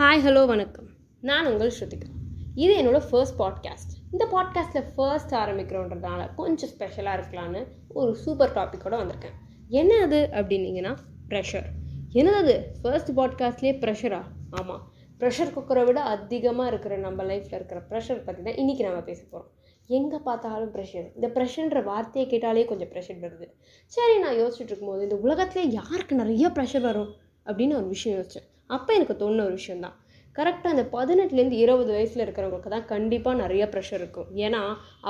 Hi hello வணக்கம். நான் உங்கள் ஸ்ருதிகா. இது என்னோடய ஃபர்ஸ்ட் பாட்காஸ்ட் இந்த பாட்காஸ்ட்டில் ஃபர்ஸ்ட் ஆரம்பிக்கிறோன்றதுனால கொஞ்சம் ஸ்பெஷலாக இருக்கலான்னு ஒரு சூப்பர் டாப்பிக்கோட வந்திருக்கேன். என்ன அது அப்படின்னீங்கன்னா ப்ரெஷர் என்னது ஃபர்ஸ்ட் பாட்காஸ்ட்லேயே ப்ரெஷரா ஆமாம் ப்ரெஷர் குக்கரை விட அதிகமாக இருக்கிற நம்ம லைஃப்பில் இருக்கிற ப்ரெஷர் பற்றி தான் இன்றைக்கி நம்ம பேச போகிறோம் எங்கே பார்த்தாலும் ப்ரெஷர் இந்த ப்ரெஷர்ன்ற வார்த்தையை கேட்டாலே கொஞ்சம் ப்ரெஷர் வருது. சரி நான் யோசிச்சுட்டு இருக்கும்போது இந்த உலகத்தில் யாருக்கு நிறைய ப்ரெஷர் வரும்? அப்படின்னு ஒரு விஷயம் யோசித்தேன் அப்போ எனக்கு தோணுன ஒரு விஷயந்தான் கரெக்டாக அந்த பதினெட்டுலேருந்து இருபது வயசில் இருக்கிறவங்களுக்கு தான் கண்டிப்பாக நிறைய ப்ரெஷர் இருக்கும். ஏன்னா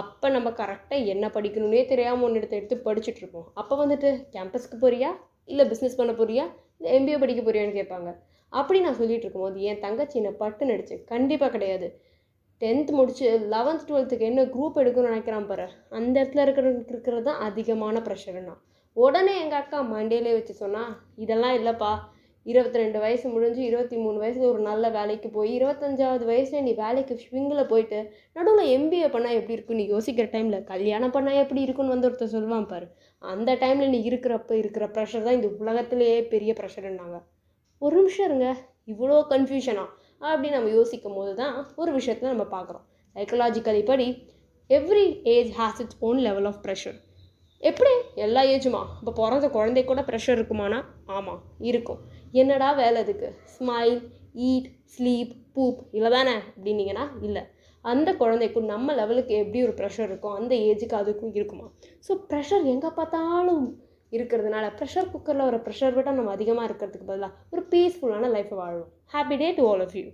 அப்போ நம்ம கரெக்டாக என்ன படிக்கணும்னே தெரியாமல் ஒன்று எடுத்து எடுத்து படிச்சுட்டு இருப்போம். அப்போ வந்துட்டு கேம்பஸ்க்கு போறியா? இல்லை பிஸ்னஸ் பண்ண போறியா? இல்லை எம்பிஏ படிக்க போறியான்னு கேட்பாங்க. அப்படி நான் சொல்லிட்டு இருக்கும்போது என் தங்கச்சி என்னை பட்டு நடிச்சு கண்டிப்பாக கிடையாது. டென்த் முடிச்சு லெவன்த் டுவெல்த்துக்கு என்ன குரூப் எடுக்கணும்னு நினைக்கிறான் பாரு. அந்த இடத்துல இருக்கிறவங்க இருக்கிறது தான் அதிகமான ப்ரெஷருன்னா உடனே எங்கள் அக்கா மண்டேலே வச்சு சொன்னால் இதெல்லாம் இல்லைப்பா. இருபத்தி ரெண்டு வயசு முடிஞ்சு இருபத்தி மூணு வயசுல ஒரு நல்ல வேலைக்கு போய் இருபத்தஞ்சாவது வயசுல நீ வேலைக்கு ஸ்விங்கில் போயிட்டு நடுவில் எம்பிஏ பண்ணால் எப்படி இருக்கும்? நீ யோசிக்கிற டைமில் கல்யாணம் பண்ணால் எப்படி இருக்குன்னு வந்து ஒருத்தர் சொல்லுவான் பாரு. அந்த டைமில் நீ இருக்கிறப்ப இருக்கிற ப்ரெஷர் தான் இந்த உலகத்திலேயே பெரிய ப்ரெஷருன்னாங்க ஒரு நிமிஷம் இருங்க. இவ்வளோ கன்ஃபியூஷனா அப்படின்னு நம்ம யோசிக்கும் போது தான் ஒரு விஷயத்தில் நம்ம பார்க்குறோம். சைக்கலாஜிக்கலி படி every age has its own level of pressure எப்படி? எல்லா ஏஜுமா இப்போ பிறந்த குழந்தை கூட ப்ரெஷர் இருக்குமானா? ஆமாம் இருக்கும். என்னடா வேலை அதுக்கு ஸ்மைல் ஈட் ஸ்லீப் பூப் இல்லை தானே அப்படின்னீங்கன்னா இல்லை. அந்த குழந்தைக்கும் நம்ம லெவலுக்கு எப்படி ஒரு ப்ரெஷர் இருக்கோ அந்த ஏஜுக்கு அதுக்கும் இருக்குமா? ஸோ ப்ரெஷர் எங்கே பார்த்தாலும் இருக்கிறதுனால ப்ரெஷர் குக்கரில் ஒரு ப்ரெஷர் விட நம்ம அதிகமாக இருக்கிறதுக்கு பதிலாக ஒரு பீஸ்ஃபுல்லான லைஃப்பை வாழ்வோம் happy day to all of you